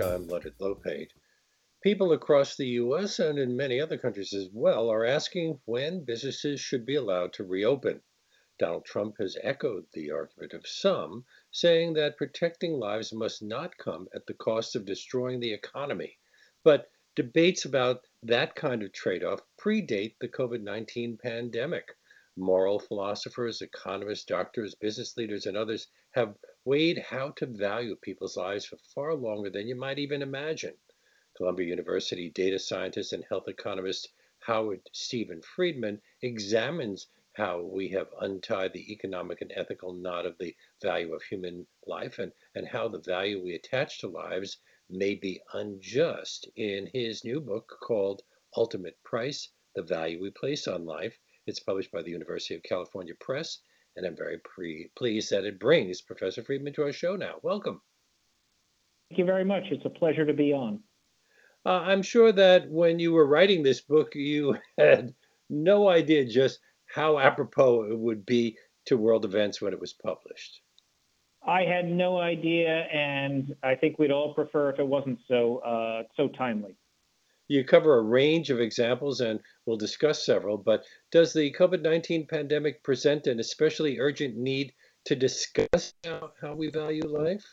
I'm Leonard Lopate. People across the US and in many other countries as well are asking when businesses should be allowed to reopen. Donald Trump has echoed the argument of some, saying that protecting lives must not come at the cost of destroying the economy. But debates about that kind of trade off predate the COVID 19 pandemic. Moral philosophers, economists, doctors, business leaders, and others have weighed how to value people's lives for far longer than you might even imagine. Columbia University data scientist and health economist Howard Stephen Friedman examines how we have untied the economic and ethical knot of the value of human life and, and how the value we attach to lives may be unjust in his new book called Ultimate Price The Value We Place on Life. It's published by the University of California Press, and I'm very pre- pleased that it brings Professor Friedman to our show now. Welcome. Thank you very much. It's a pleasure to be on. Uh, I'm sure that when you were writing this book, you had no idea just how apropos it would be to world events when it was published. I had no idea, and I think we'd all prefer if it wasn't so uh, so timely. You cover a range of examples, and we'll discuss several. But does the COVID 19 pandemic present an especially urgent need to discuss how, how we value life?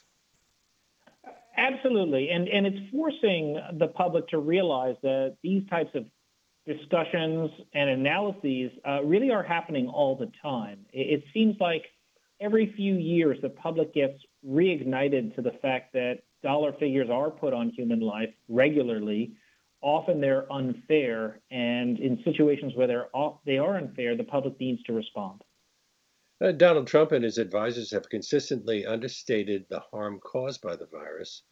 Absolutely, and and it's forcing the public to realize that these types of discussions and analyses uh, really are happening all the time. It, it, seems like every few years the public gets reignited to the fact that dollar figures are put on human life regularly. Often they're unfair, and in situations where they're off, they are unfair, the public needs to respond. Uh, Donald Trump and his advisors have consistently understated the harm caused by the virus.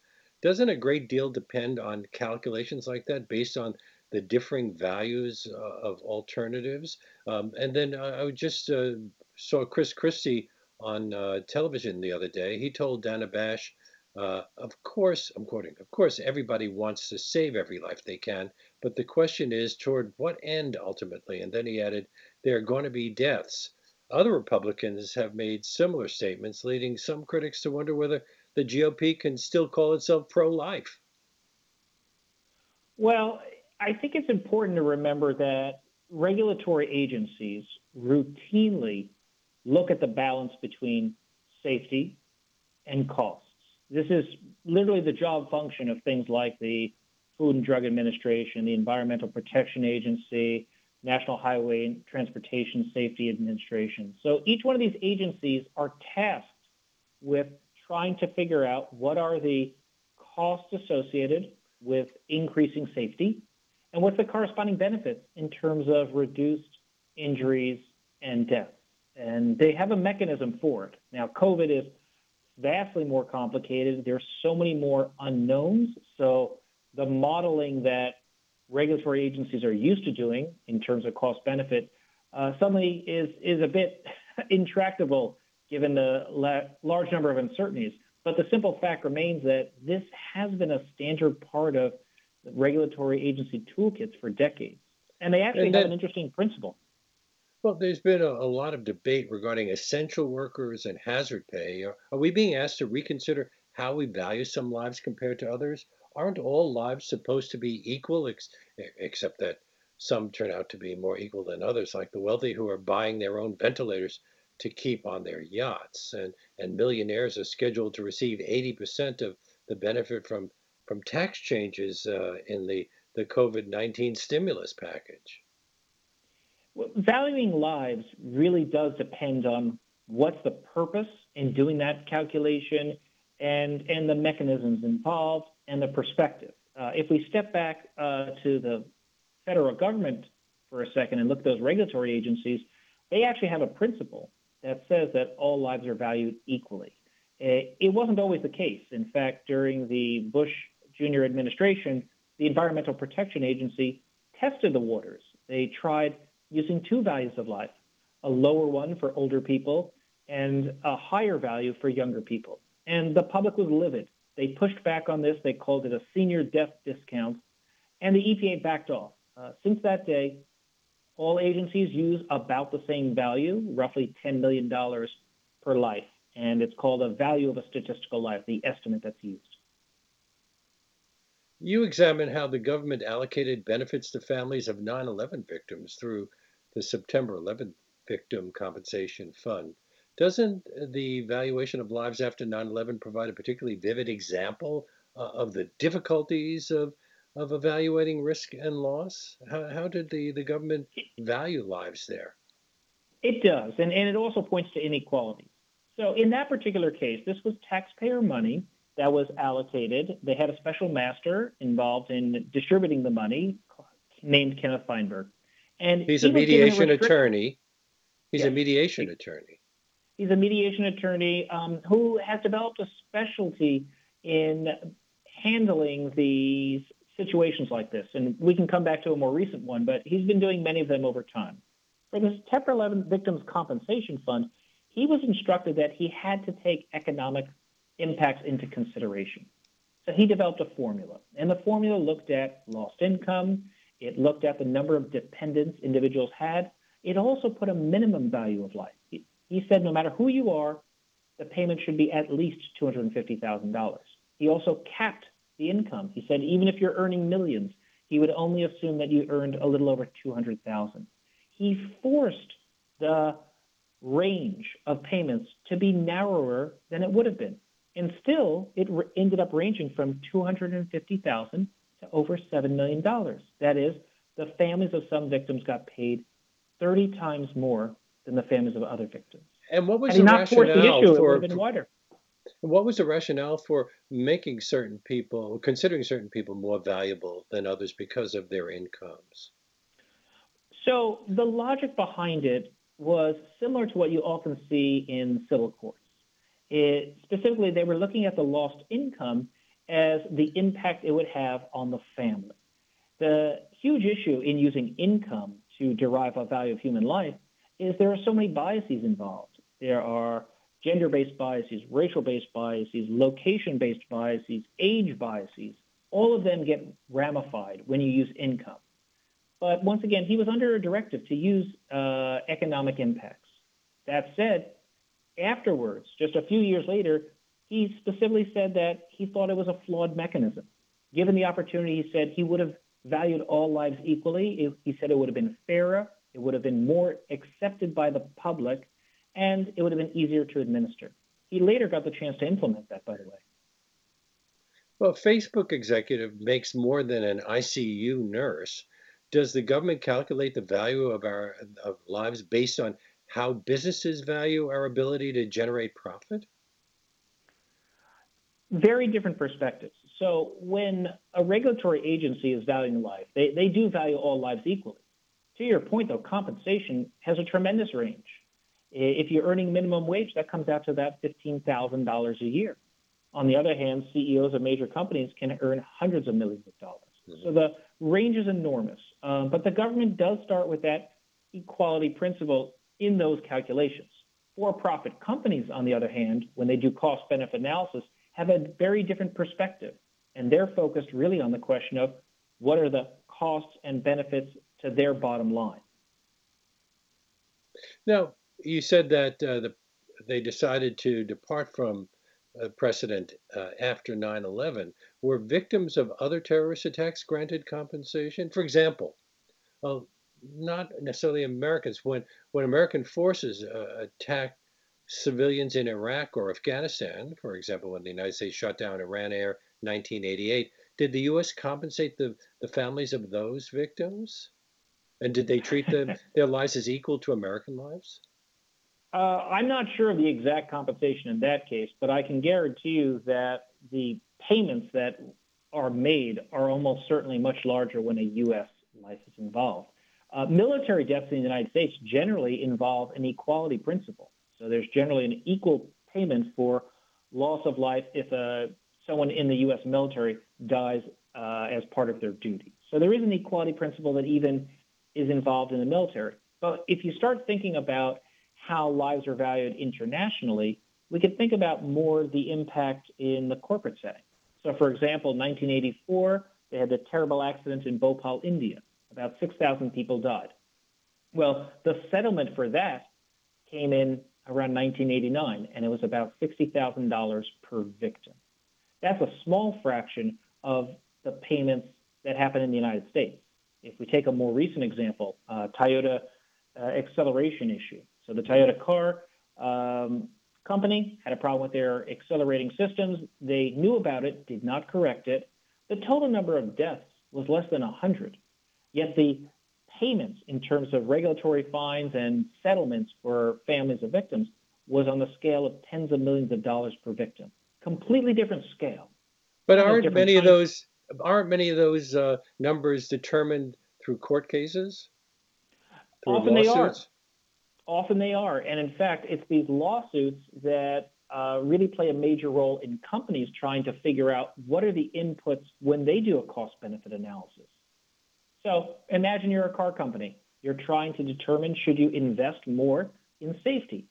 Doesn't a great deal depend on calculations like that based on the differing values uh, of alternatives? Um, and then I just uh, saw Chris Christie on uh, television the other day. He told Dana Bash, uh, of course, I'm quoting, of course, everybody wants to save every life they can, but the question is toward what end ultimately? And then he added, there are going to be deaths. Other Republicans have made similar statements, leading some critics to wonder whether the GOP can still call itself pro life. Well, I think it's important to remember that regulatory agencies routinely look at the balance between safety and costs. This is literally the job function of things like the Food and Drug Administration, the Environmental Protection Agency, National Highway and Transportation Safety Administration. So each one of these agencies are tasked with trying to figure out what are the costs associated with increasing safety and what's the corresponding benefits in terms of reduced injuries and deaths. And they have a mechanism for it. Now, COVID is vastly more complicated. There's so many more unknowns. So the modeling that regulatory agencies are used to doing in terms of cost benefit uh, suddenly is is a bit intractable given the la- large number of uncertainties. But the simple fact remains that this has been a standard part of regulatory agency toolkits for decades, and they actually and then, have an interesting principle. Well, there's been a, a, lot of debate regarding essential workers and hazard pay. Are, are we being asked to reconsider how we value some lives compared to others? aren't all lives supposed to be equal, ex- except that some turn out to be more equal than others, like the wealthy who are buying their own ventilators to keep on their yachts, and, and millionaires are scheduled to receive 80% of the benefit from, from tax changes uh, in the, the COVID 19 stimulus package. Valuing lives really does depend on what's the purpose in doing that calculation and, and the mechanisms involved and the perspective. Uh, if we step back uh, to the federal government for a second and look at those regulatory agencies, they actually have a principle that says that all lives are valued equally. Uh, it wasn't always the case. In fact, during the Bush Jr. administration, the Environmental Protection Agency tested the waters. They tried using two values of life a lower one for older people and a higher value for younger people. And the public was livid. They pushed back on this. They called it a senior death discount, and the EPA backed off. Uh, since that day, all agencies use about the same value, roughly $10 million per life, and it's called a value of a statistical life, the estimate that's used. You examine how the government allocated benefits to families of 9 11 victims through the September 11th Victim Compensation Fund. Doesn't the valuation of lives after 9 11 provide a particularly vivid example uh, of the difficulties of, of evaluating risk and loss? How, how did the, the government value lives there? It does, and, and it also points to inequality. So, in that particular case, this was taxpayer money that was allocated. They had a special master involved in distributing the money named Kenneth Feinberg. And he's he a mediation attorney. He's yes. a mediation attorney. He's a mediation attorney um, who has developed a specialty in handling these situations like this. And we can come back to a more recent one, but he's been doing many of them over time. For the September 11 Victims Compensation Fund, he was instructed that he had to take economic impacts into consideration. So he developed a formula, and the formula looked at lost income, it looked at the number of dependents individuals had, it also put a minimum value of life. He, said no matter who you are, the payment should be at least $250,000. He also capped the income. He said even if you're earning millions, he would only assume that you earned a little over 200,000. He forced the range of payments to be narrower than it would have been. And still, it ended up ranging from 250,000 to over $7 million. That is, the families of some victims got paid 30 times more than the families of other victims. And what was Had the rationale the issue, for, for what was the rationale for making certain people, considering certain people more valuable than others because of their incomes? So the logic behind it was similar to what you often see in civil courts. It, specifically, they were looking at the lost income as the impact it would have on the family. The huge issue in using income to derive a value of human life is there are so many biases involved. There are gender based biases, racial based biases, location based biases, age biases. All of them get ramified when you use income. But once again, he was under a directive to use uh, economic impacts. That said, afterwards, just a few years later, he specifically said that he thought it was a flawed mechanism. Given the opportunity, he said he would have valued all lives equally. He said it would have been fairer, it would have been more accepted by the public, and it would have been easier to administer. He later got the chance to implement that, by the way. Well, a Facebook executive makes more than an ICU nurse does the government calculate the value of our of lives based on how businesses value our ability to generate profit? Very different perspectives. So when a regulatory agency is valuing life, they, they do value all lives equally. To your point, though, compensation has a tremendous range. If you're earning minimum wage, that comes out to about $15,000 a year. On the other hand, CEOs of major companies can earn hundreds of millions of dollars. Mm-hmm. So the range is enormous. Um, but the government does start with that equality principle in those calculations. For profit companies, on the other hand, when they do cost benefit analysis, have a very different perspective. And they're focused really on the question of what are the costs and benefits to their bottom line. Now, you said that uh, the, they decided to depart from precedent uh, after 9 11. Were victims of other terrorist attacks granted compensation? For example, not necessarily Americans. When, when American forces uh, attacked civilians in Iraq or Afghanistan, for example, when the United States shut down Iran Air 1988, did the U.S. compensate the, the families of those victims? And did they treat them, their lives as equal to American lives? Uh, I'm not sure of the exact compensation in that case, but I can guarantee you that the payments that are made are almost certainly much larger when a U.S. life is involved. Uh, military deaths in the United States generally involve an equality principle. So there's generally an equal payment for loss of life if uh, someone in the U.S. military dies uh, as part of their duty. So there is an equality principle that even is involved in the military. But if you start thinking about how lives are valued internationally, we could think about more the impact in the corporate setting. So, for example, 1984, they had the terrible accident in Bhopal, India. About 6,000 people died. Well, the settlement for that came in around 1989, and it was about $60,000 per victim. That's a small fraction of the payments that happen in the United States. If we take a more recent example, uh, Toyota uh, acceleration issue. So the Toyota car um, company had a problem with their accelerating systems. They knew about it, did not correct it. The total number of deaths was less than 100. Yet the payments in terms of regulatory fines and settlements for families of victims was on the scale of tens of millions of dollars per victim. Completely different scale. But aren't many of those aren't many of those uh, numbers determined through court cases? Through Often lawsuits? they are. Often they are, and in fact, it's these lawsuits that uh, really play a major role in companies trying to figure out what are the inputs when they do a cost benefit analysis. So imagine you're a car company. You're trying to determine should you invest more in safety.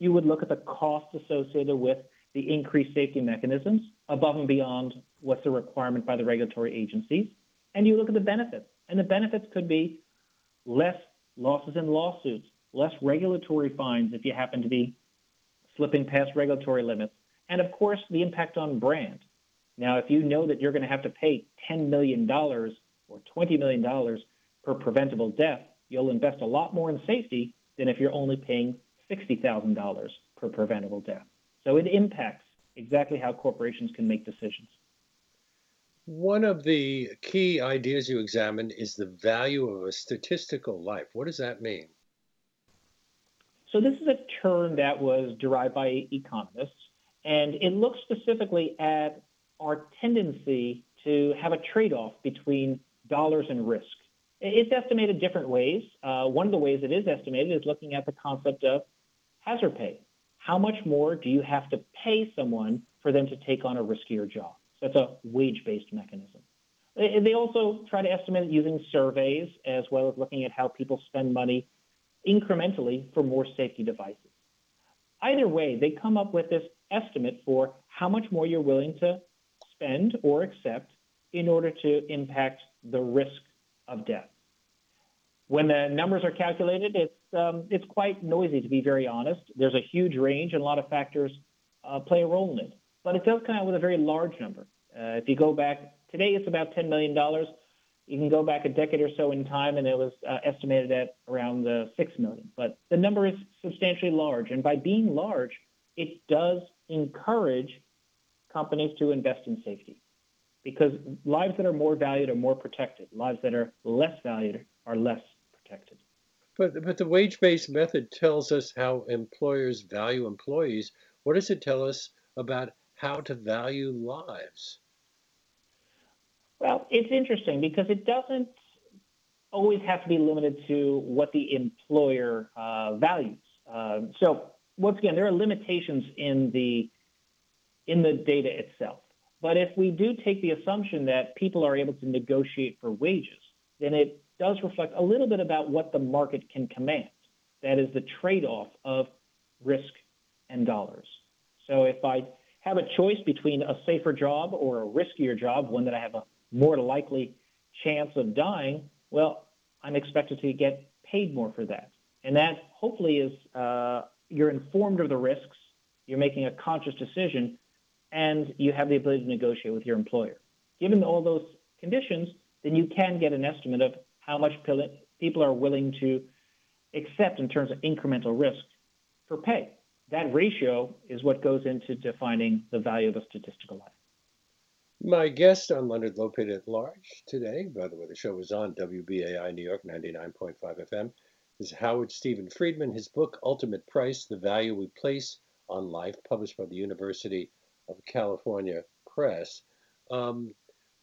You would look at the costs associated with the increased safety mechanisms above and beyond what's a requirement by the regulatory agencies, and you look at the benefits. And the benefits could be less losses in lawsuits, less regulatory fines if you happen to be slipping past regulatory limits, and of course, the impact on brand. Now, if you know that you're going to have to pay $10 million or $20 million per preventable death, you'll invest a lot more in safety than if you're only paying $60,000 per preventable death. So it impacts exactly how corporations can make decisions. One of the key ideas you examined is the value of a statistical life. What does that mean? So, this is a term that was derived by economists, and it looks specifically at our tendency to have a trade off between dollars in risk. It's estimated different ways. Uh, one of the ways it is estimated is looking at the concept of hazard pay. How much more do you have to pay someone for them to take on a riskier job? So that's a wage based mechanism. They also try to estimate it using surveys as well as looking at how people spend money incrementally for more safety devices. Either way, they come up with this estimate for how much more you're willing to spend or accept in order to impact the risk of death. When the numbers are calculated, it's um, it's quite noisy to be very honest. There's a huge range, and a lot of factors uh, play a role in it. But it does come out with a very large number. Uh, if you go back today, it's about $10 million. You can go back a decade or so in time, and it was uh, estimated at around the 6 million. But the number is substantially large, and by being large, it does encourage companies to invest in safety, because lives that are more valued are more protected. Lives that are less valued are less protected. But but the wage-based method tells us how employers value employees. What does it tell us about how to value lives? Well, it's interesting because it doesn't always have to be limited to what the employer uh, values. Uh, so once again, there are limitations in the in the data itself. But if we do take the assumption that people are able to negotiate for wages, then it does reflect a little bit about what the market can command. That is the trade-off of risk and dollars. So if I have a choice between a safer job or a riskier job, one that I have a more likely chance of dying, well, I'm expected to get paid more for that. And that hopefully is uh, you're informed of the risks, you're making a conscious decision, and you have the ability to negotiate with your employer. Given all those conditions, then you can get an estimate of how much people are willing to accept in terms of incremental risk for pay. That ratio is what goes into defining the value of a statistical life. My guest on Leonard Lopate at Large today, by the way, the show was on WBAI New York 99.5 FM, is Howard Stephen Friedman. His book, Ultimate Price The Value We Place on Life, published by the University of California Press. Um,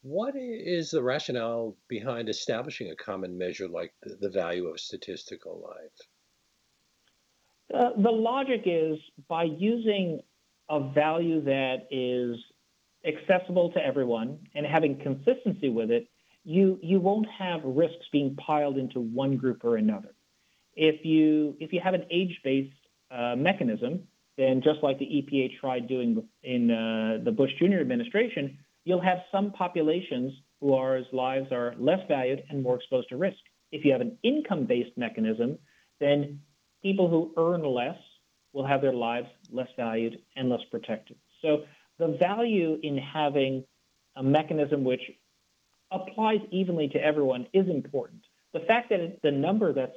what is the rationale behind establishing a common measure like the, the value of statistical life? Uh, the logic is by using a value that is accessible to everyone and having consistency with it, you you won't have risks being piled into one group or another. If you if you have an age-based uh, mechanism, then just like the EPA tried doing in uh, the Bush Jr. administration, you'll have some populations whose lives are less valued and more exposed to risk. If you have an income-based mechanism, then people who earn less will have their lives less valued and less protected. So the value in having a mechanism which applies evenly to everyone is important. The fact that the number that's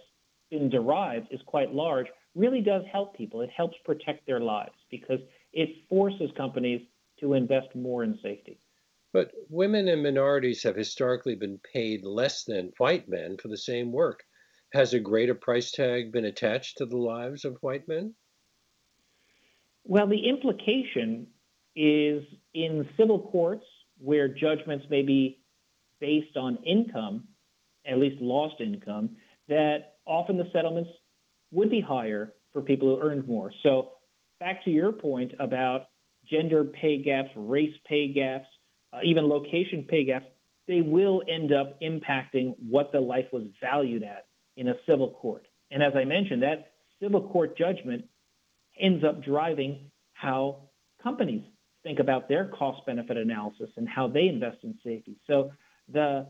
been derived is quite large really does help people. It helps protect their lives because it forces companies to invest more in safety. But women and minorities have historically been paid less than white men for the same work. Has a greater price tag been attached to the lives of white men? Well, the implication is in civil courts where judgments may be based on income, at least lost income, that often the settlements would be higher for people who earned more. So, back to your point about gender pay gaps, race pay gaps, uh, even location pay gaps, they will end up impacting what the life was valued at in a civil court. And as I mentioned, that civil court judgment ends up driving how companies think about their cost benefit analysis and how they invest in safety. So the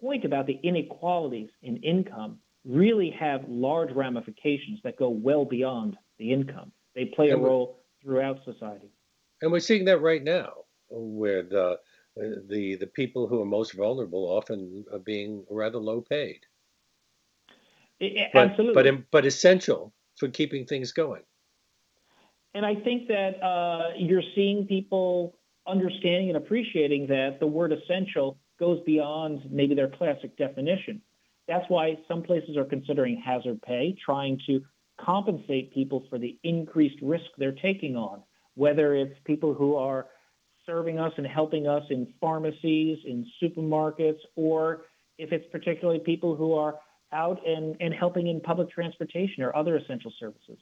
point about the inequalities in income really have large ramifications that go well beyond the income. They play a role throughout society. And we're seeing that right now, where the the the people who are most vulnerable often are being rather low paid. It, but, absolutely. But but essential for keeping things going. And I think that uh, you're seeing people understanding and appreciating that the word essential goes beyond maybe their classic definition. That's why some places are considering hazard pay, trying to compensate people for the increased risk they're taking on, whether it's people who are serving us and helping us in pharmacies, in supermarkets, or if it's particularly people who are out and, and helping in public transportation or other essential services.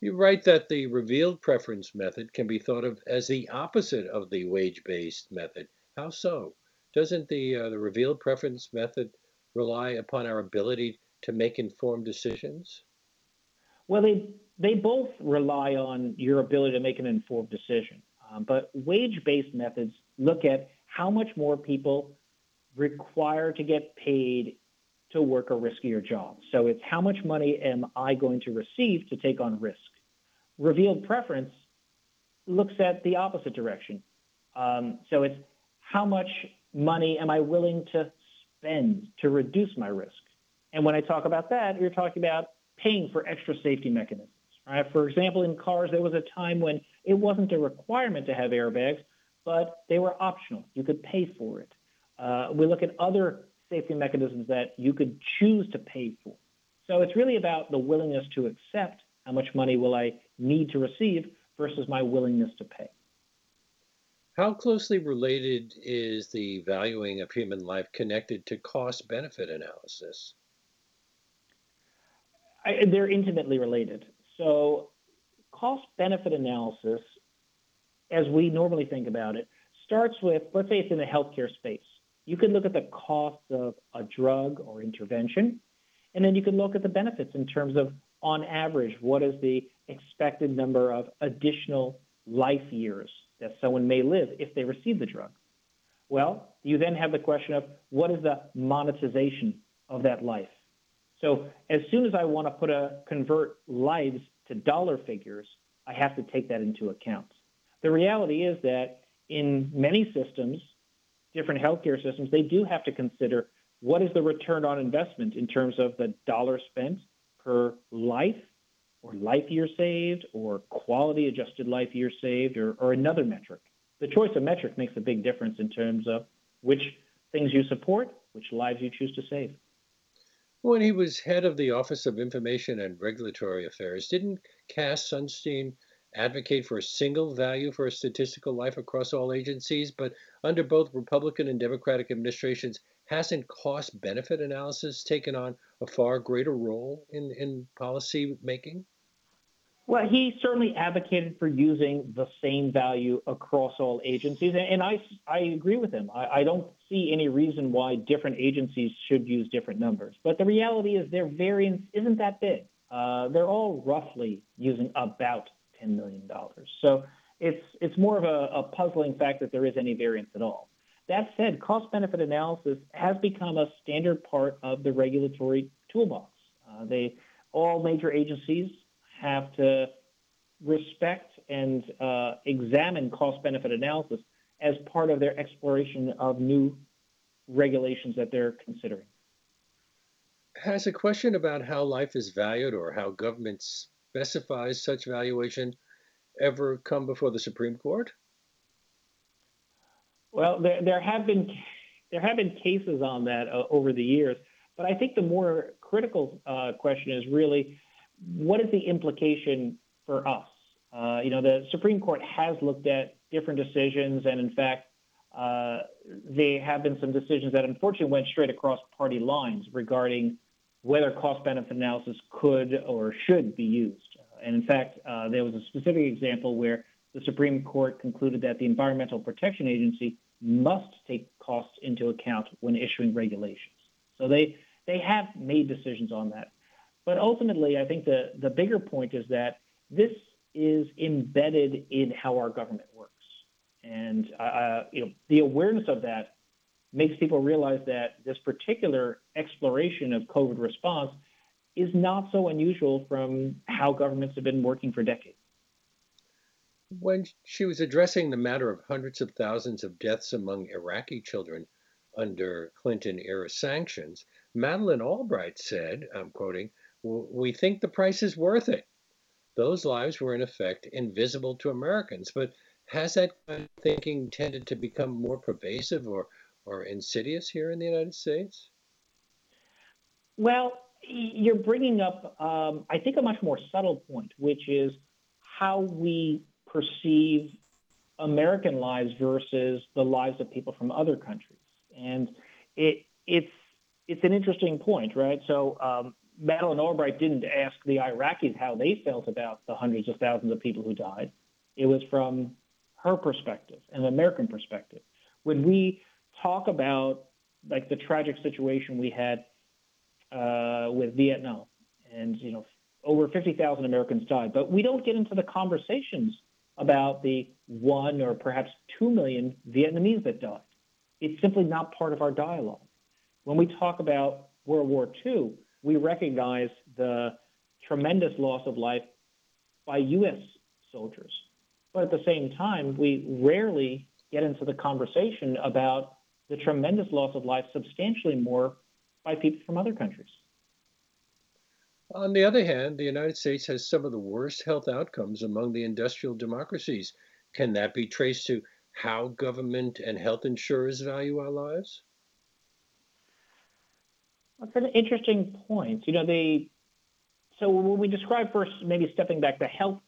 You write that the revealed preference method can be thought of as the opposite of the wage-based method. How so? Doesn't the uh, the revealed preference method rely upon our ability to make informed decisions? Well, they they both rely on your ability to make an informed decision. Um, but wage-based methods look at how much more people require to get paid to work a riskier job. So it's how much money am I going to receive to take on risk? Revealed preference looks at the opposite direction. Um, so it's how much money am I willing to spend to reduce my risk? And when I talk about that, you're talking about paying for extra safety mechanisms. Right? For example, in cars, there was a time when it wasn't a requirement to have airbags, but they were optional. You could pay for it. Uh, we look at other safety mechanisms that you could choose to pay for. So it's really about the willingness to accept how much money will I need to receive versus my willingness to pay. How closely related is the valuing of human life connected to cost benefit analysis? I, they're intimately related. So, cost benefit analysis, as we normally think about it, starts with let's say it's in the healthcare space. You can look at the cost of a drug or intervention, and then you can look at the benefits in terms of, on average, what is the expected number of additional life years that someone may live if they receive the drug. Well, you then have the question of what is the monetization of that life? So as soon as I want to put a convert lives to dollar figures, I have to take that into account. The reality is that in many systems, different healthcare systems, they do have to consider what is the return on investment in terms of the dollar spent per life or life year saved or quality adjusted life year saved or, or another metric. The choice of metric makes a big difference in terms of which things you support, which lives you choose to save. When he was head of the Office of Information and Regulatory Affairs, didn't Cass Sunstein advocate for a single value for a statistical life across all agencies? But under both Republican and Democratic administrations, hasn't cost benefit analysis taken on a far greater role in, in policy making? Well, he certainly advocated for using the same value across all agencies, and I, I agree with him. I, I don't see any reason why different agencies should use different numbers. But the reality is their variance isn't that big. Uh, they're all roughly using about $10 million. So it's, it's more of a, a puzzling fact that there is any variance at all. That said, cost benefit analysis has become a standard part of the regulatory toolbox. Uh, they, all major agencies have to respect and uh, examine cost benefit analysis as part of their exploration of new regulations that they're considering. Has a question about how life is valued or how government specifies such valuation ever come before the Supreme Court? Well, there, there have been there have been cases on that uh, over the years, but I think the more critical uh, question is really what is the implication for us? Uh, you know, the Supreme Court has looked at different decisions, and in fact, uh, there have been some decisions that unfortunately went straight across party lines regarding whether cost benefit analysis could or should be used. And in fact, uh, there was a specific example where the Supreme Court concluded that the Environmental Protection Agency must take costs into account when issuing regulations. So they they have made decisions on that. But ultimately, I think the, the bigger point is that this is embedded in how our government works. And uh, uh, you know, the awareness of that makes people realize that this particular exploration of COVID response is not so unusual from how governments have been working for decades. When she was addressing the matter of hundreds of thousands of deaths among Iraqi children under Clinton era sanctions, Madeleine Albright said, I'm quoting, We think the price is worth it. Those lives were in effect invisible to Americans, but has that kind of thinking tended to become more pervasive or, or insidious here in the United States? Well, you're bringing up, um, I think, a much more subtle point, which is how we perceive American lives versus the lives of people from other countries, and it, it's it's an interesting point, right? So um, Madeleine Albright didn't ask the Iraqis how they felt about the hundreds of thousands of people who died. It was from her perspective the American perspective. When we talk about like the tragic situation we had uh, with Vietnam, and you know, over 50,000 Americans died, but we don't get into the conversations about the one or perhaps two million Vietnamese that died. It's simply not part of our dialogue. When we talk about World War II, we recognize the tremendous loss of life by U.S. soldiers. But at the same time, we rarely get into the conversation about the tremendous loss of life, substantially more by people from other countries. On the other hand, the United States has some of the worst health outcomes among the industrial democracies. Can that be traced to how government and health insurers value our lives? That's an interesting point. You know, they so when we describe first, maybe stepping back, the health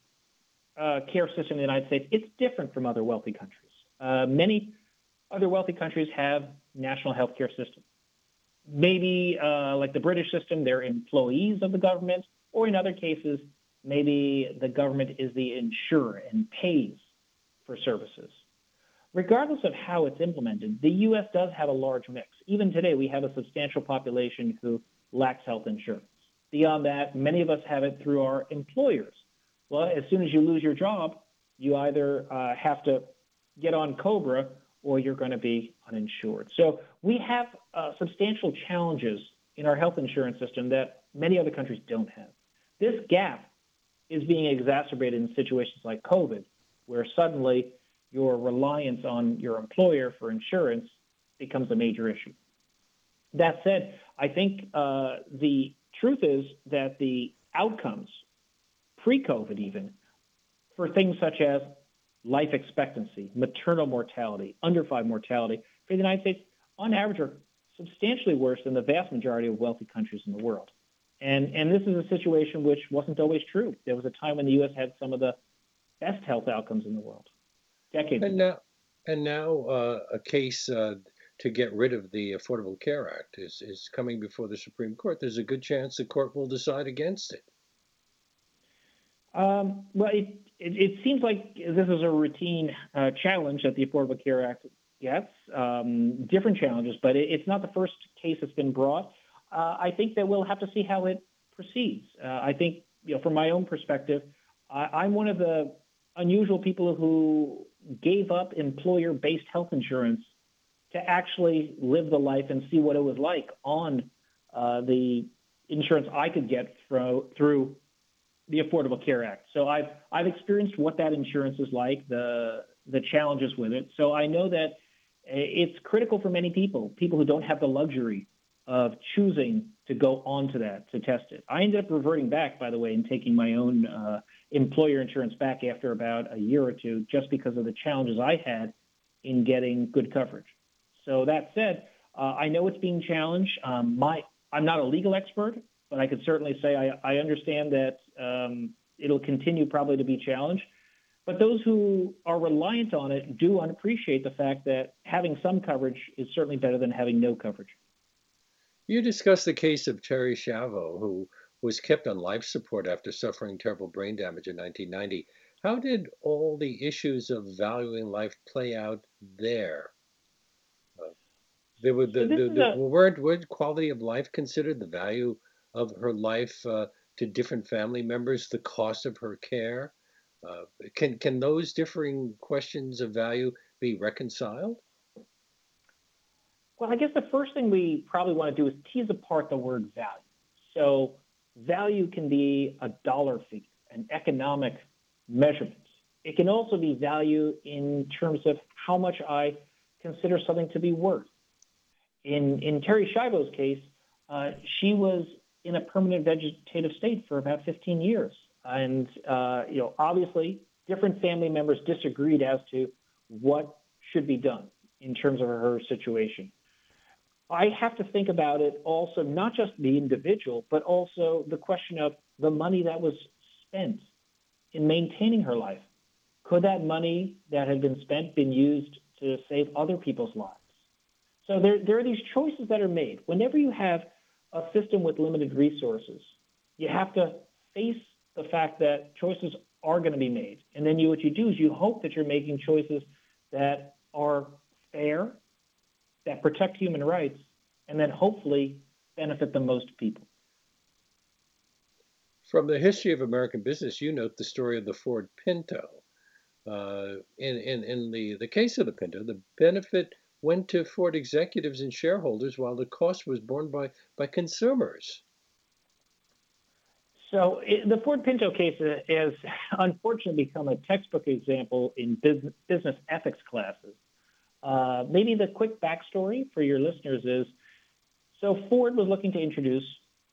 uh, care system in the United States, it's different from other wealthy countries. Uh, many other wealthy countries have national health care systems maybe uh, like the British system, they're employees of the government, or in other cases, maybe the government is the insurer and pays for services. Regardless of how it's implemented, the U.S. does have a large mix. Even today, we have a substantial population who lacks health insurance. Beyond that, many of us have it through our employers. Well, as soon as you lose your job, you either uh, have to get on COBRA or you're going to be uninsured. So we have uh, substantial challenges in our health insurance system that many other countries don't have. This gap is being exacerbated in situations like COVID, where suddenly your reliance on your employer for insurance becomes a major issue. That said, I think uh, the truth is that the outcomes, pre COVID even, for things such as life expectancy, maternal mortality, under five mortality for the United States, on average, are substantially worse than the vast majority of wealthy countries in the world. And, and this is a situation which wasn't always true. There was a time when the U.S. had some of the best health outcomes in the world, decades and. Now, and now uh, a case uh, to get rid of the Affordable Care Act is, is coming before the Supreme Court. There's a good chance the court will decide against it. Um, well, it, it, it, seems like this is a routine uh, challenge that the Affordable Care Act gets, um, different challenges, but it, it's not the first case that's been brought. Uh, I think that we'll have to see how it proceeds. Uh, I think, you know, from my own perspective, I, am one of the unusual people who gave up employer-based health insurance to actually live the life and see what it was like on uh, the insurance I could get through, through the Affordable Care Act. So I've I've experienced what that insurance is like, the the challenges with it. So I know that It's critical for many people, people who don't have the luxury of choosing to go onto that to test it. I ended up reverting back, by the way, and taking my own uh, employer insurance back after about a year or two, just because of the challenges I had in getting good coverage. So that said, uh, I know it's being challenged. Um, my I'm not a legal expert, but I could certainly say I, I understand that um, it'll continue probably to be challenged. But those who are reliant on it do appreciate the fact that having some coverage is certainly better than having no coverage. You discussed the case of Terri Schiavo, who was kept on life support after suffering terrible brain damage in 1990. How did all the issues of valuing life play out there? Uh, there were the, the, the, a... weren't, weren't quality of life considered the value of her life uh, to different family members, the cost of her care? Uh, can can those differing questions of value be reconciled? Well, I guess the first thing we probably want to do is tease apart the word value. So, value can be a dollar figure, an economic measurement. It can also be value in terms of how much I consider something to be worth. In, in Terri Schiavo's case, uh, she was in a permanent vegetative state for about 15 years. And, uh, you know, obviously, different family members disagreed as to what should be done in terms of her situation. I have to think about it also, not just the individual, but also the question of the money that was spent in maintaining her life. Could that money that had been spent been used to save other people's lives? So there, there are these choices that are made. Whenever you have a system with limited resources, you have to face the fact that choices are going to be made. And then you, what you do is you hope that you're making choices that are fair that protect human rights and that hopefully benefit the most people. From the history of American business, you note the story of the Ford Pinto. Uh, in in, in the, the case of the Pinto, the benefit went to Ford executives and shareholders while the cost was borne by, by consumers. So it, the Ford Pinto case has unfortunately become a textbook example in business, business ethics classes uh, maybe the quick backstory for your listeners is so Ford was looking to introduce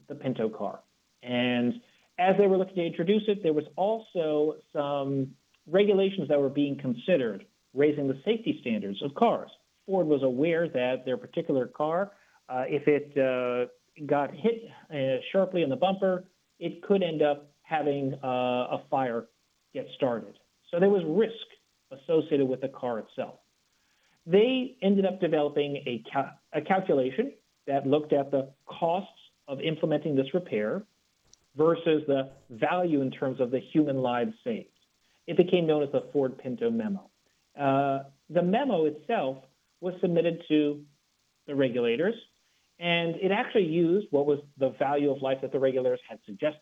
the Pinto car. And as they were looking to introduce it, there was also some regulations that were being considered, raising the safety standards of cars. Ford was aware that their particular car, uh, if it uh, got hit uh, sharply in the bumper, it could end up having uh, a fire get started. So there was risk associated with the car itself. They ended up developing a, ca- a calculation that looked at the costs of implementing this repair versus the value in terms of the human lives saved. It became known as the Ford Pinto memo. Uh, the memo itself was submitted to the regulators, and it actually used what was the value of life that the regulators had suggested.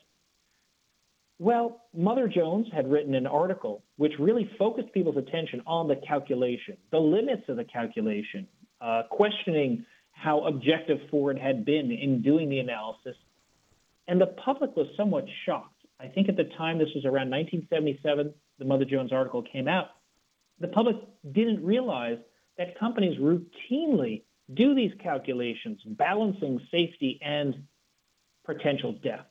Well, Mother Jones had written an article which really focused people's attention on the calculation, the limits of the calculation, uh, questioning how objective Ford had been in doing the analysis. And the public was somewhat shocked. I think at the time, this was around 1977, the Mother Jones article came out. The public didn't realize that companies routinely do these calculations, balancing safety and potential death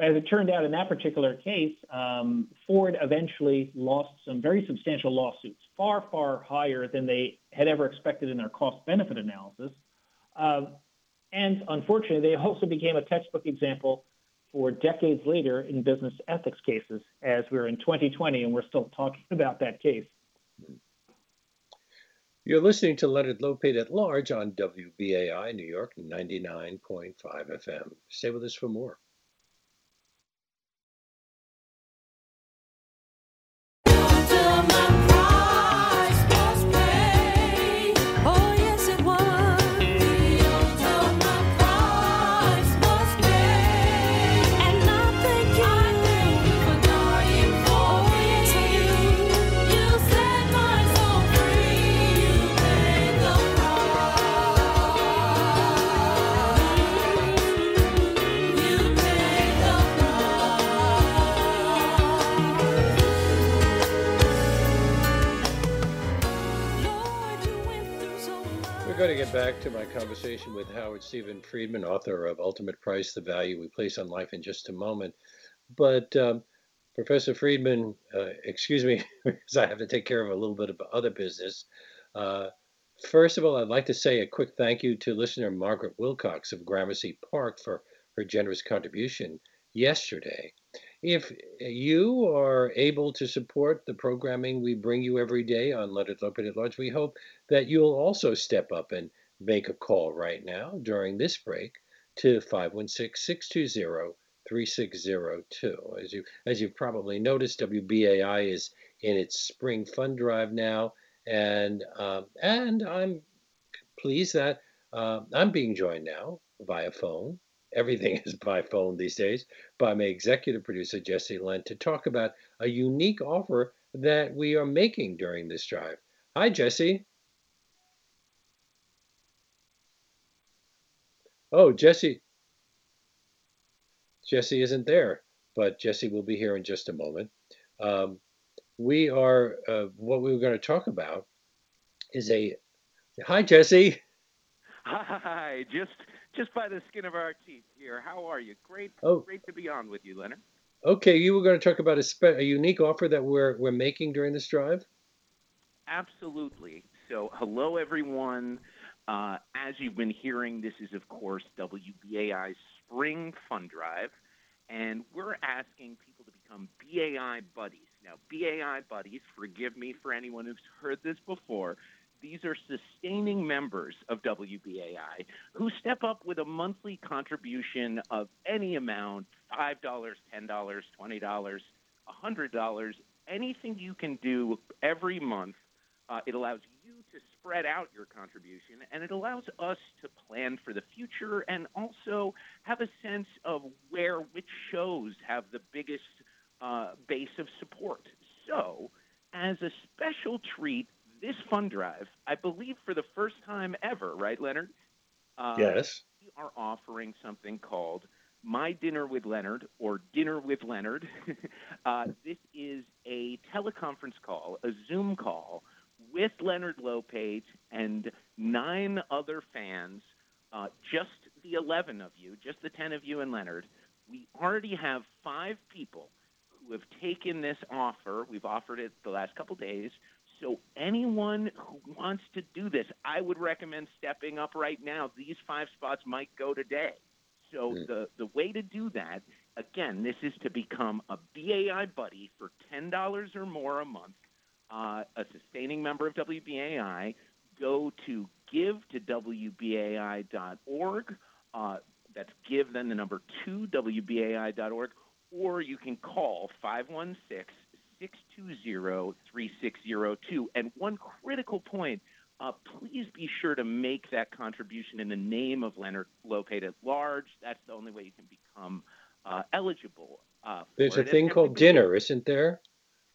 as it turned out in that particular case, um, Ford eventually lost some very substantial lawsuits, far, far higher than they had ever expected in their cost benefit analysis. Uh, and unfortunately, they also became a textbook example for decades later in business ethics cases, as we're in 2020 and we're still talking about that case. You're listening to Leonard Lopate at Large on WBAI New York 99.5 FM. Stay with us for more. Back to my conversation with Howard Stephen Friedman, author of Ultimate Price The Value We Place on Life, in just a moment. But um, Professor Friedman, uh, excuse me, because I have to take care of a little bit of other business. Uh, first of all, I'd like to say a quick thank you to listener Margaret Wilcox of Gramercy Park for her generous contribution yesterday. If you are able to support the programming we bring you every day on It Open at Large, we hope that you'll also step up and make a call right now during this break to 516 620 3602. As you as you've probably noticed, WBAI is in its spring fund drive now, and um, and I'm pleased that uh, I'm being joined now via phone. Everything is by phone these days by my executive producer Jesse Lent to talk about a unique offer that we are making during this drive. Hi, Jesse. Oh, Jesse, Jesse isn't there, but Jesse will be here in just a moment. Um, we are, uh, what we were going to talk about is a, hi, Jesse. Hi, just just by the skin of our teeth here. How are you? Great, oh. great to be on with you, Leonard. Okay, you were going to talk about a, spe- a unique offer that we're we're making during this drive. Absolutely. So, hello everyone. Uh, as you've been hearing, this is of course WBAI's Spring Fund Drive, and we're asking people to become BAI buddies. Now, BAI buddies, forgive me for anyone who's heard this before, these are sustaining members of WBAI who step up with a monthly contribution of any amount $5, $10, $20, $100, anything you can do every month. Uh, it allows to spread out your contribution and it allows us to plan for the future and also have a sense of where which shows have the biggest uh, base of support. So, as a special treat this fund drive, I believe for the first time ever, right, Leonard? Uh, yes. We are offering something called My Dinner with Leonard or Dinner with Leonard. uh, this is a teleconference call, a Zoom call with Leonard Lopate and nine other fans, uh, just the 11 of you, just the 10 of you and Leonard. We already have five people who have taken this offer. We've offered it the last couple days so anyone who wants to do this, I would recommend stepping up right now. These five spots might go today. So mm. the the way to do that, again, this is to become a BAI buddy for ten dollars or more a month, uh, a sustaining member of WBAI. Go to give to WBAI.org. Uh, that's give then the number two WBAI.org, or you can call 516 620-3602. And one critical point, uh, please be sure to make that contribution in the name of Leonard Lopate at large. That's the only way you can become uh, eligible. Uh, There's a thing called dinner, isn't there?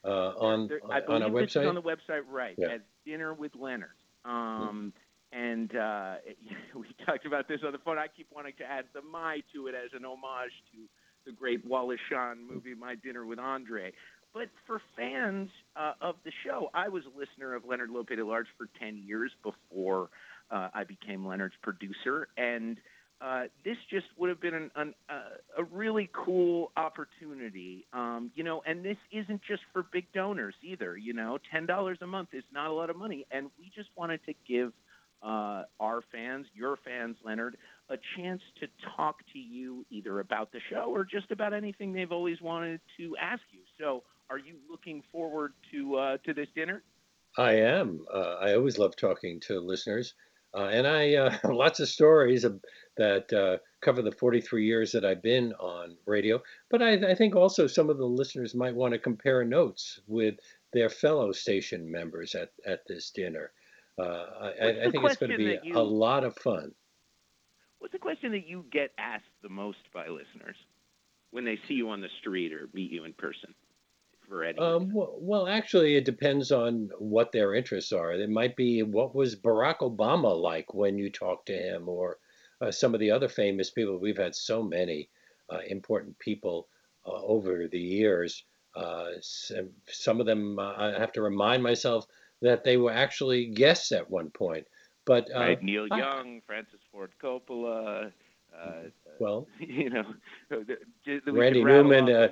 Uh, on there, on our website. on the website, right? Yeah. As dinner with Leonard. Um, mm. And uh, we talked about this on the phone. I keep wanting to add the "my" to it as an homage to the great Wallace Shawn movie, My Dinner with Andre. But for fans uh, of the show, I was a listener of Leonard Lopate at Large for 10 years before uh, I became Leonard's producer. And uh, this just would have been an, an, uh, a really cool opportunity. Um, you know, and this isn't just for big donors either. You know, $10 a month is not a lot of money. And we just wanted to give uh, our fans, your fans, Leonard, a chance to talk to you either about the show or just about anything they've always wanted to ask you. So, are you looking forward to uh, to this dinner? I am. Uh, I always love talking to listeners, uh, and I uh, lots of stories that uh, cover the 43 years that I've been on radio. But I, I think also some of the listeners might want to compare notes with their fellow station members at, at this dinner. Uh, I, I, think it's going to be you, a lot of fun. What's the question that you get asked the most by listeners when they see you on the street or meet you in person? for Um, well, well, actually, it depends on what their interests are. It might be what was Barack Obama like when you talked to him, or uh, some of the other famous people. We've had so many uh, important people uh, over the years. Uh, some of them, uh, I have to remind myself that they were actually guests at one point. But uh, right, Neil Young, Francis Ford Coppola. Uh, well, you know, Randy Newman, uh,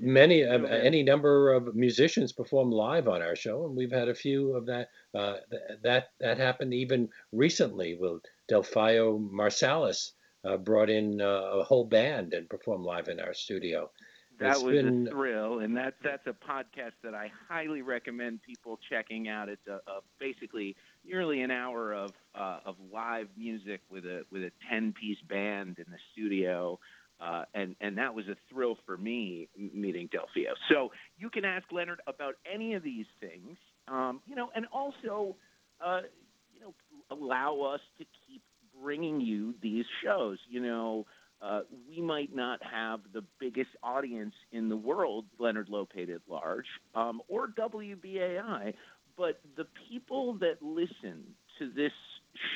many uh, any number of musicians perform live on our show, and we've had a few of that. Uh, that that happened even recently. Will Delfeayo Marsalis uh, brought in uh, a whole band and performed live in our studio. That it's was been... a thrill, and that's that's a podcast that I highly recommend people checking out. It's a, a basically nearly an hour of uh, of live music with a with a ten piece band in the studio. Uh, and and that was a thrill for me meeting Delfeayo. So you can ask Leonard about any of these things, um, you know, and also, uh, allow us to keep bringing you these shows. You know, uh, we might not have the biggest audience in the world, Leonard Lopate at large, um, or WBAI, but the people that listen to this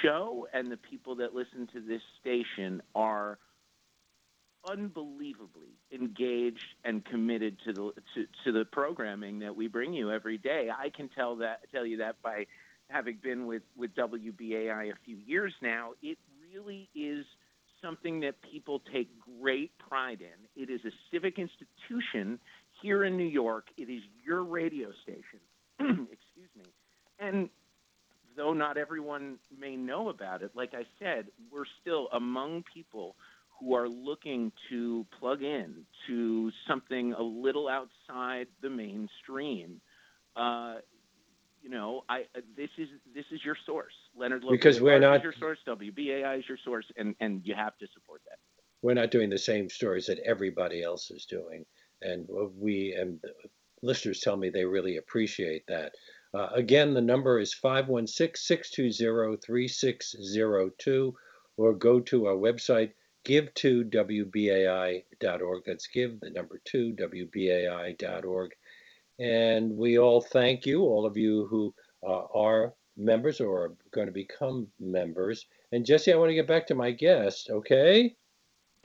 show and the people that listen to this station are unbelievably engaged and committed to the to, to the programming that we bring you every day. I can tell that tell you that by having been with with WBAI a few years now. It really is something that people take great pride in. It is a civic institution here in New York. It is your radio station. Excuse me. And though not everyone may know about it, like I said, we're still among people who are looking to plug in to something a little outside the mainstream. Uh, you know, I uh, this is this is your source, Leonard. Lopate because we're not your source. WBAI is your source, and and you have to support that. We're not doing the same stories that everybody else is doing, and we and listeners tell me they really appreciate that. Uh, again, the number is 516-620-3602, or go to our website give2wbai.org. That's give the number two wbai.org and we all thank you, all of you who uh, are members or are going to become members. And Jesse, I want to get back to my guest, okay?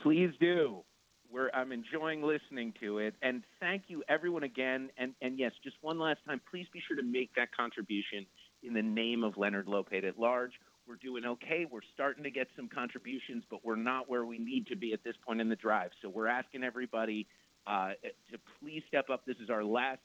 Please do. We're, I'm enjoying listening to it. And thank you, everyone, again. And, and yes, just one last time, please be sure to make that contribution in the name of Leonard Lopate at large. We're doing okay. We're starting to get some contributions, but we're not where we need to be at this point in the drive. So we're asking everybody uh, to please step up. This is our last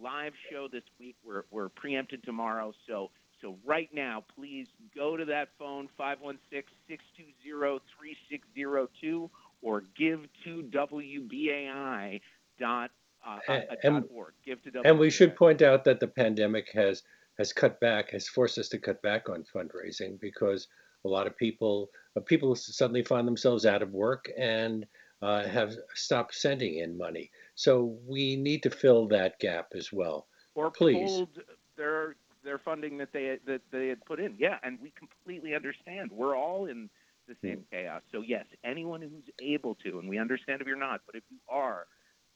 live show this week. We're, we're preempted tomorrow. So, so right now, please go to that phone, 516-620-3602, or give to WBAI dot, uh, and, dot org. Give to WBAI. And we should point out that the pandemic has has cut back, has forced us to cut back on fundraising because a lot of people uh, people suddenly find themselves out of work and uh, have stopped sending in money. So we need to fill that gap as well. Or please. pulled their their funding that they that they had put in. Yeah, and we completely understand. We're all in the same mm. chaos. So yes, anyone who's able to, and we understand if you're not, but if you are,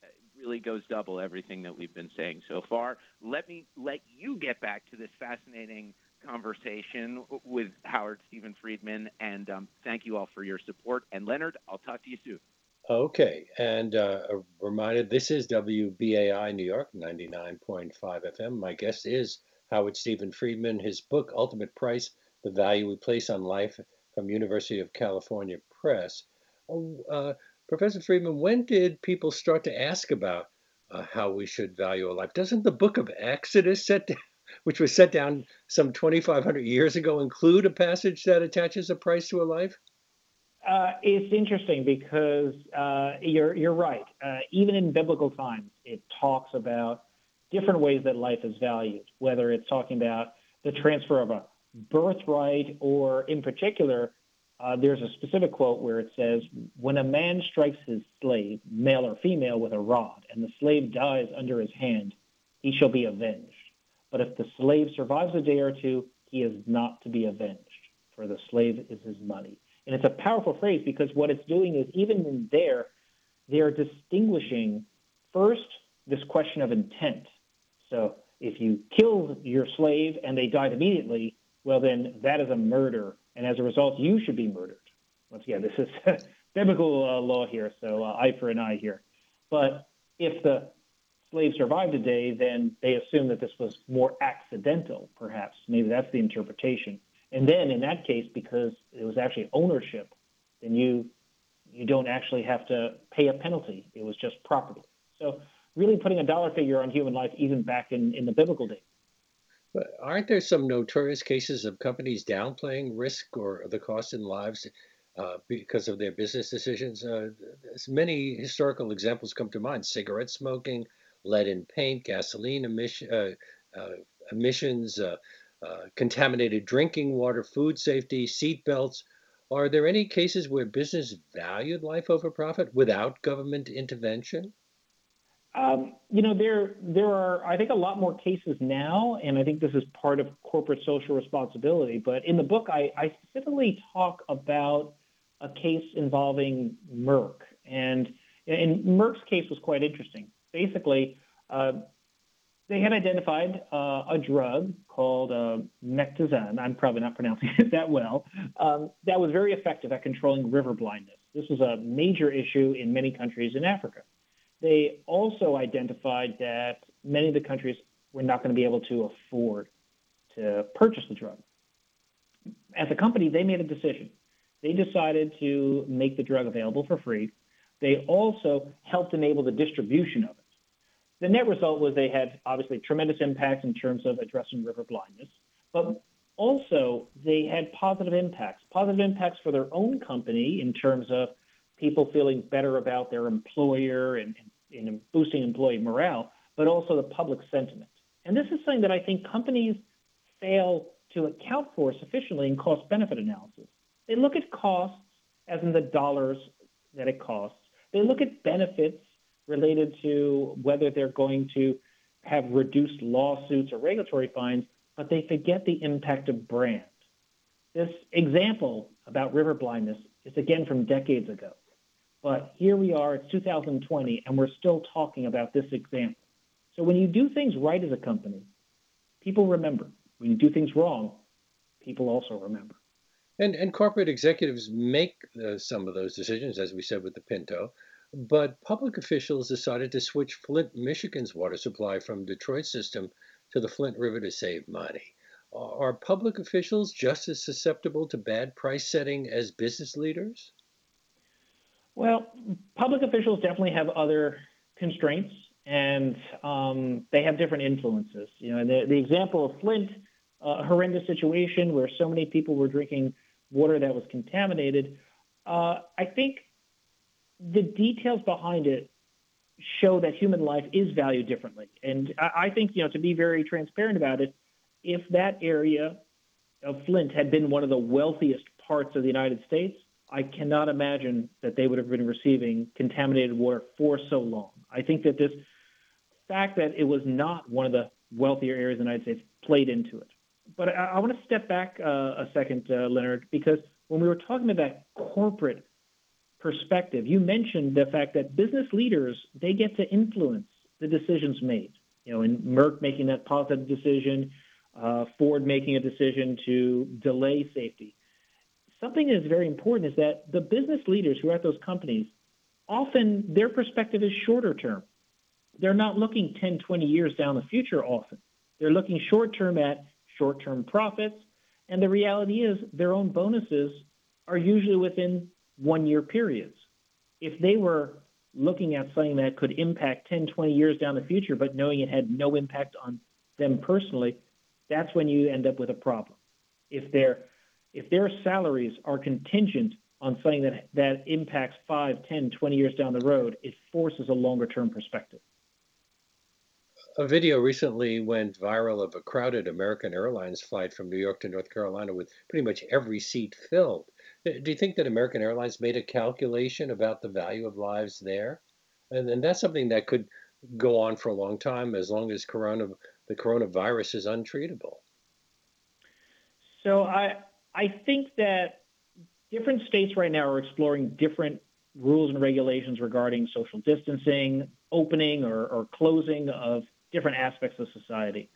it really goes double everything that we've been saying so far. Let me let you get back to this fascinating conversation with Howard Stephen Friedman, and um, thank you all for your support. And Leonard, I'll talk to you soon. Okay, and uh, a reminder this is WBAI New York 99.5 FM. My guest is Howard Stephen Friedman. His book, Ultimate Price The Value We Place on Life, from University of California Press. Oh, uh, Professor Friedman, when did people start to ask about uh, how we should value a life? Doesn't the book of Exodus, set which was set down some 2,500 years ago, include a passage that attaches a price to a life? Uh, it's interesting because uh, you're you're right. Uh, even in biblical times, it talks about different ways that life is valued. Whether it's talking about the transfer of a birthright, or in particular, uh, there's a specific quote where it says, "When a man strikes his slave, male or female, with a rod, and the slave dies under his hand, he shall be avenged. But if the slave survives a day or two, he is not to be avenged, for the slave is his money." And it's a powerful phrase because what it's doing is even in there, they're distinguishing first this question of intent. So if you kill your slave and they died immediately, well, then that is a murder. And as a result, you should be murdered. Once again, this is biblical uh, law here, so uh, eye for an eye here. But if the slave survived a day, then they assume that this was more accidental, perhaps. Maybe that's the interpretation. And then in that case, because it was actually ownership, then you you don't actually have to pay a penalty. It was just property. So really putting a dollar figure on human life even back in, in the biblical days. But aren't there some notorious cases of companies downplaying risk or the cost in lives uh, because of their business decisions? Uh, many historical examples come to mind: cigarette smoking, lead in paint, gasoline emission, uh, uh emissions, uh, contaminated drinking water, food safety, seat belts. Are there any cases where business valued life over profit without government intervention? Um, you know, there there are I think a lot more cases now, and I think this is part of corporate social responsibility. But in the book, I, I specifically talk about a case involving Merck, and and Merck's case was quite interesting. Basically, uh, they had identified uh, a drug called uh. I'm probably not pronouncing it that well. Um, that was very effective at controlling river blindness. This was a major issue in many countries in Africa. They also identified that many of the countries were not going to be able to afford to purchase the drug. As a company, they made a decision. They decided to make the drug available for free. They also helped enable the distribution of it. The net result was they had obviously tremendous impacts in terms of addressing river blindness, but also they had positive impacts, positive impacts for their own company in terms of people feeling better about their employer and, and in boosting employee morale, but also the public sentiment. And this is something that I think companies fail to account for sufficiently in cost benefit analysis. They look at costs as in the dollars that it costs. They look at benefits related to whether they're going to have reduced lawsuits or regulatory fines, but they forget the impact of brand. This example about river blindness is again from decades ago. But here we are, it's 2020, and we're still talking about this example. So when you do things right as a company, people remember. When you do things wrong, people also remember. And, and corporate executives make uh, some of those decisions, as we said with the Pinto. But public officials decided to switch Flint, Michigan's water supply from Detroit system to the Flint River to save money. Are public officials just as susceptible to bad price setting as business leaders? Well, public officials definitely have other constraints, and um, they have different influences. You know, the, the example of Flint, uh, a horrendous situation where so many people were drinking water that was contaminated. Uh, I think the details behind it show that human life is valued differently, and I, I think you know to be very transparent about it, if that area of Flint had been one of the wealthiest parts of the United States, I cannot imagine that they would have been receiving contaminated water for so long. I think that this fact that it was not one of the wealthier areas of the United States played into it. But I, I want to step back uh, a second, uh, Leonard, because when we were talking about corporate perspective, you mentioned the fact that business leaders they get to influence the decisions made. You know, in Merck making that positive decision, uh, Ford making a decision to delay safety something that is very important is that the business leaders who are at those companies, often their perspective is shorter term. They're not looking 10, 20 years down the future often. They're looking short term at short term profits. And the reality is their own bonuses are usually within one year periods. If they were looking at something that could impact 10, 20 years down the future, but knowing it had no impact on them personally, that's when you end up with a problem. If they're if their salaries are contingent on something that, that impacts 5, 10, 20 years down the road, it forces a longer term perspective. A video recently went viral of a crowded American Airlines flight from New York to North Carolina with pretty much every seat filled. Do you think that American Airlines made a calculation about the value of lives there? And, and that's something that could go on for a long time as long as corona, the coronavirus is untreatable. So I, I think that different states right now are exploring different rules and regulations regarding social distancing, opening or, or closing of different aspects of society.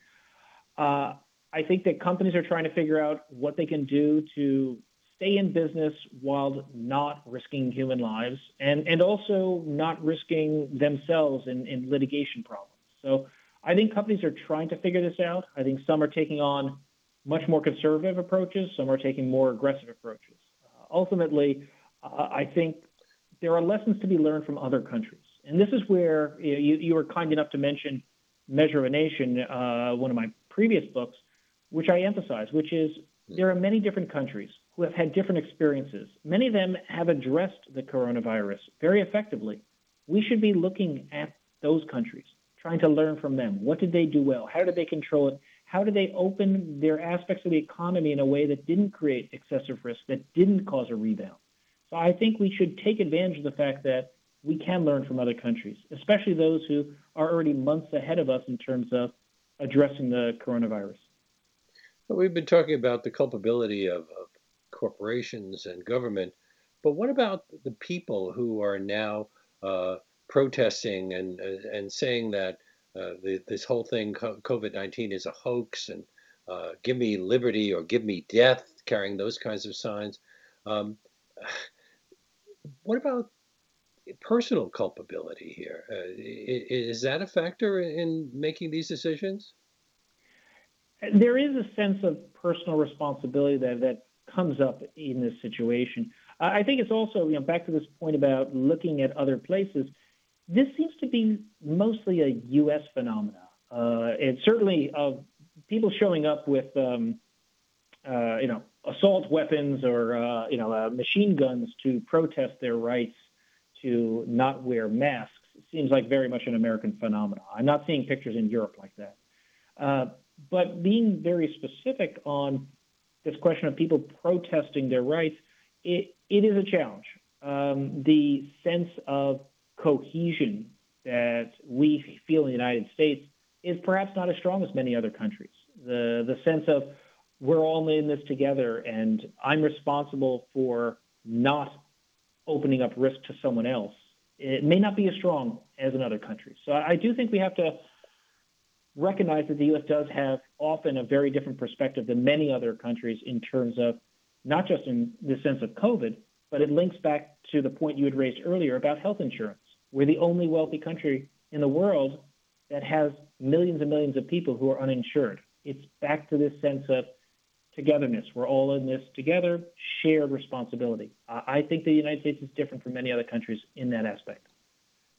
Uh, I think that companies are trying to figure out what they can do to stay in business while not risking human lives and, and also not risking themselves in, in litigation problems. So I think companies are trying to figure this out. I think some are taking on much more conservative approaches, some are taking more aggressive approaches. Uh, ultimately, uh, I think there are lessons to be learned from other countries. And this is where you, you were kind enough to mention Measure of a Nation, uh, one of my previous books, which I emphasize, which is there are many different countries who have had different experiences. Many of them have addressed the coronavirus very effectively. We should be looking at those countries, trying to learn from them. What did they do well? How did they control it? How did they open their aspects of the economy in a way that didn't create excessive risk, that didn't cause a rebound? So I think we should take advantage of the fact that we can learn from other countries, especially those who are already months ahead of us in terms of addressing the coronavirus. We've been talking about the culpability of, of corporations and government, but what about the people who are now uh, protesting and uh, and saying that uh, the, this whole thing COVID nineteen is a hoax and uh, give me liberty or give me death, carrying those kinds of signs. Um, what about personal culpability here? Uh, is that a factor in making these decisions? There is a sense of personal responsibility that, that comes up in this situation. I think it's also, you know, back to this point about looking at other places. This seems to be mostly a U.S. phenomena. Uh, and certainly of people showing up with, um, uh, you know, assault weapons or, uh, you know, uh, machine guns to protest their rights to not wear masks seems like very much an American phenomenon. I'm not seeing pictures in Europe like that. Uh, but being very specific on this question of people protesting their rights, it, it is a challenge. Um, the sense of cohesion that we feel in the United States is perhaps not as strong as many other countries. The, the sense of we're all in this together and I'm responsible for not opening up risk to someone else, it may not be as strong as in other countries. So I do think we have to recognize that the U.S. does have often a very different perspective than many other countries in terms of not just in the sense of COVID, but it links back to the point you had raised earlier about health insurance. We're the only wealthy country in the world that has millions and millions of people who are uninsured. It's back to this sense of togetherness. We're all in this together, shared responsibility. I think the United States is different from many other countries in that aspect.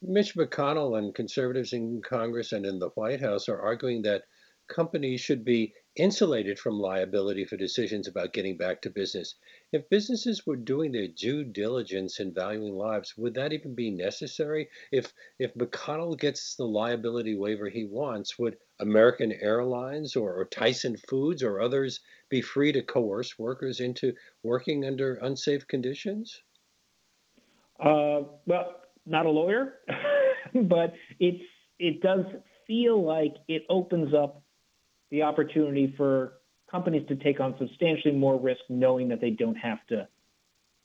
Mitch McConnell and conservatives in Congress and in the White House are arguing that companies should be insulated from liability for decisions about getting back to business. If businesses were doing their due diligence in valuing lives, would that even be necessary? If if McConnell gets the liability waiver he wants, would American Airlines or, or Tyson Foods or others be free to coerce workers into working under unsafe conditions? Uh, well, not a lawyer, but it's it does feel like it opens up the opportunity for companies to take on substantially more risk knowing that they don't have to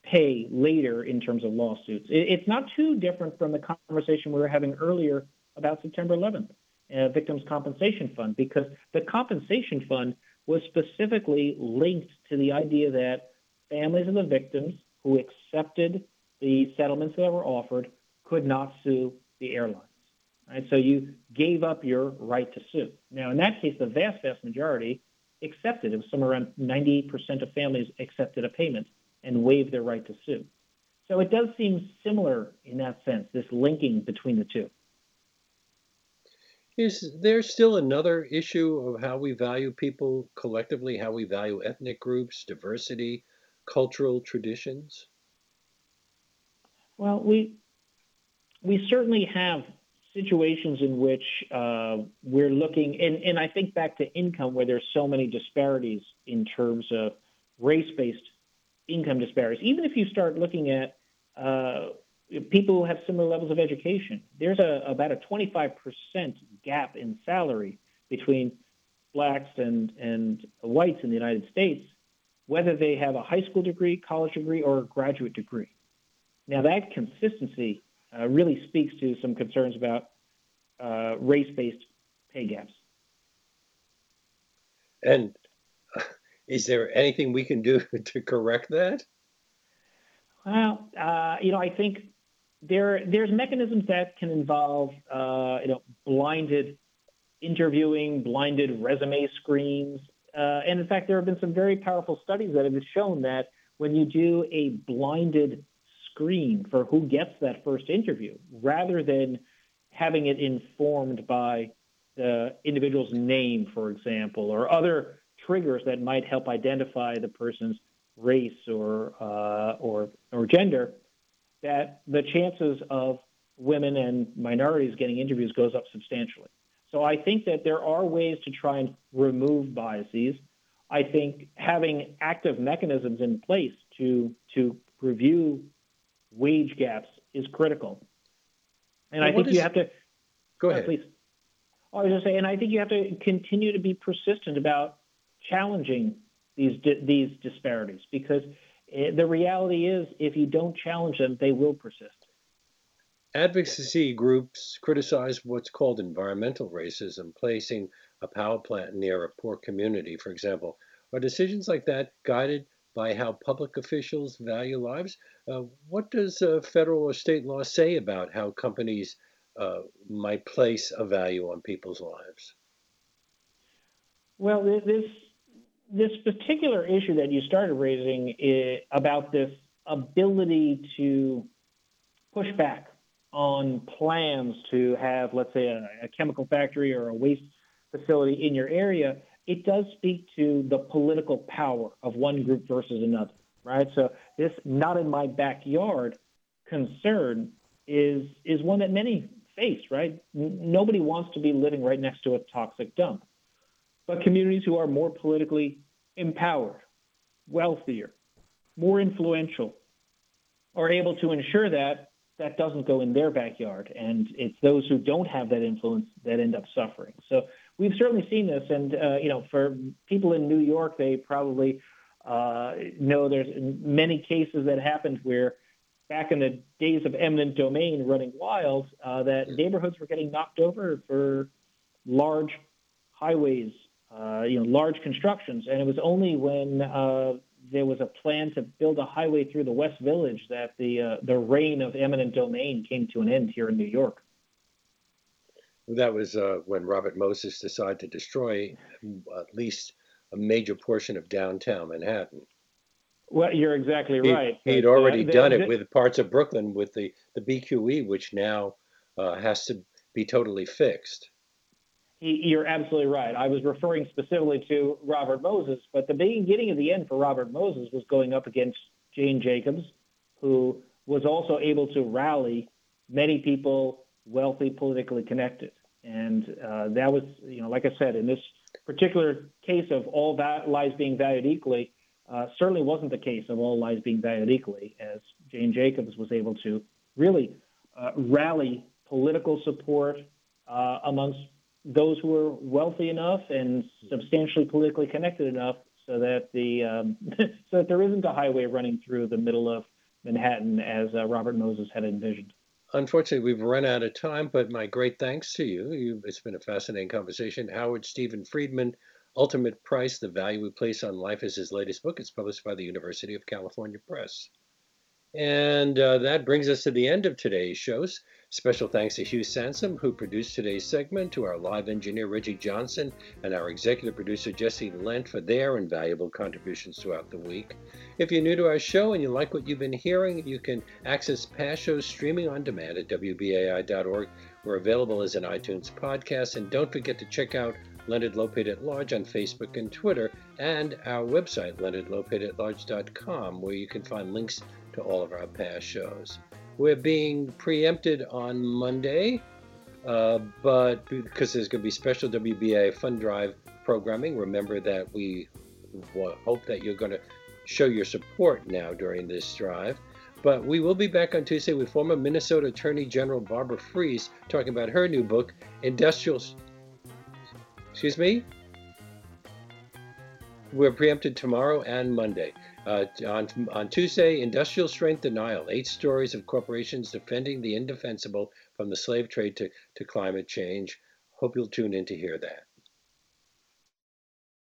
pay later in terms of lawsuits. It's not too different from the conversation we were having earlier about September 11th, uh, Victims Compensation Fund, because the compensation fund was specifically linked to the idea that families of the victims who accepted the settlements that were offered could not sue the airlines. Right? So you gave up your right to sue. Now, in that case, the vast, vast majority accepted. It was somewhere around 98% of families accepted a payment and waived their right to sue. So it does seem similar in that sense, this linking between the two. Is there still another issue of how we value people collectively, how we value ethnic groups, diversity, cultural traditions? Well, we we certainly have situations in which uh, we're looking, and, and I think back to income where there's so many disparities in terms of race-based income disparities. Even if you start looking at uh, people who have similar levels of education, there's a, about a 25% gap in salary between blacks and, and whites in the United States, whether they have a high school degree, college degree, or a graduate degree. Now, that consistency uh, really speaks to some concerns about uh, race-based pay gaps. And is there anything we can do to correct that? Well, uh, you know, I think there there's mechanisms that can involve, uh, you know, blinded interviewing, blinded resume screens. uh, and in fact, there have been some very powerful studies that have shown that when you do a blinded screen for who gets that first interview, rather than having it informed by the individual's name, for example, or other triggers that might help identify the person's race or uh, or or gender, that the chances of women and minorities getting interviews goes up substantially. So I think that there are ways to try and remove biases. I think having active mechanisms in place to to review wage gaps is critical. And well, I think is, you have to go ahead. Uh, please. I was just saying, and I think you have to continue to be persistent about challenging these these disparities because eh, the reality is, if you don't challenge them, they will persist. Advocacy groups criticize what's called environmental racism, placing a power plant near a poor community, for example. Are decisions like that guided by how public officials value lives? Uh, what does uh, federal or state law say about how companies uh, might place a value on people's lives? Well, this this particular issue that you started raising about this ability to push back on plans to have, let's say, a, a, chemical factory or a waste facility in your area, it does speak to the political power of one group versus another, right? So this not in my backyard concern is is one that many face, right? N- nobody wants to be living right next to a toxic dump. But communities who are more politically empowered, wealthier, more influential, are able to ensure that that doesn't go in their backyard. And it's those who don't have that influence that end up suffering. So we've certainly seen this. And, uh, you know, for people in New York, they probably uh, know there's many cases that happened where back in the days of eminent domain running wild, uh, that neighborhoods were getting knocked over for large highways uh, you know, large constructions. And it was only when uh, there was a plan to build a highway through the West Village that the uh, the reign of eminent domain came to an end here in New York. That was uh, when Robert Moses decided to destroy at least a major portion of downtown Manhattan. Well, you're exactly he, right. He'd already uh, done it with parts of Brooklyn with the, the BQE, which now uh, has to be totally fixed. You're absolutely right. I was referring specifically to Robert Moses, but the beginning of the end for Robert Moses was going up against Jane Jacobs, who was also able to rally many people wealthy, politically connected. And uh, that was, you know, like I said, in this particular case of all va- lives being valued equally, uh, certainly wasn't the case of all lives being valued equally, as Jane Jacobs was able to really uh, rally political support uh, amongst those who were wealthy enough and substantially politically connected enough so that the um, so that there isn't a highway running through the middle of Manhattan as uh, Robert Moses had envisioned. Unfortunately, we've run out of time, but my great thanks to you. you it's been a fascinating conversation. Howard Stephen Friedman, Ultimate Price: The Value We Place on Life is his latest book. It's published by the University of California Press. And uh, that brings us to the end of today's shows. Special thanks to Hugh Sansom, who produced today's segment, to our live engineer Reggie Johnson, and our executive producer Jesse Lent for their invaluable contributions throughout the week. If you're new to our show and you like what you've been hearing, you can access past shows streaming on demand at WBAI.org. We're available as an iTunes podcast, and don't forget to check out Leonard Lopate at Large on Facebook and Twitter, and our website, leonardlopateatlarge.com, where you can find links to all of our past shows. We're being preempted on Monday, uh, but because there's going to be special WBA Fund Drive programming, remember that we hope that you're going to show your support now during this drive. But we will be back on Tuesday with former Minnesota Attorney General Barbara Freese talking about her new book, Industrial. Excuse me? We're preempted tomorrow and Monday. Uh, on, on Tuesday, Industrial Strength Denial Eight Stories of Corporations Defending the Indefensible from the Slave Trade to, to Climate Change. Hope you'll tune in to hear that.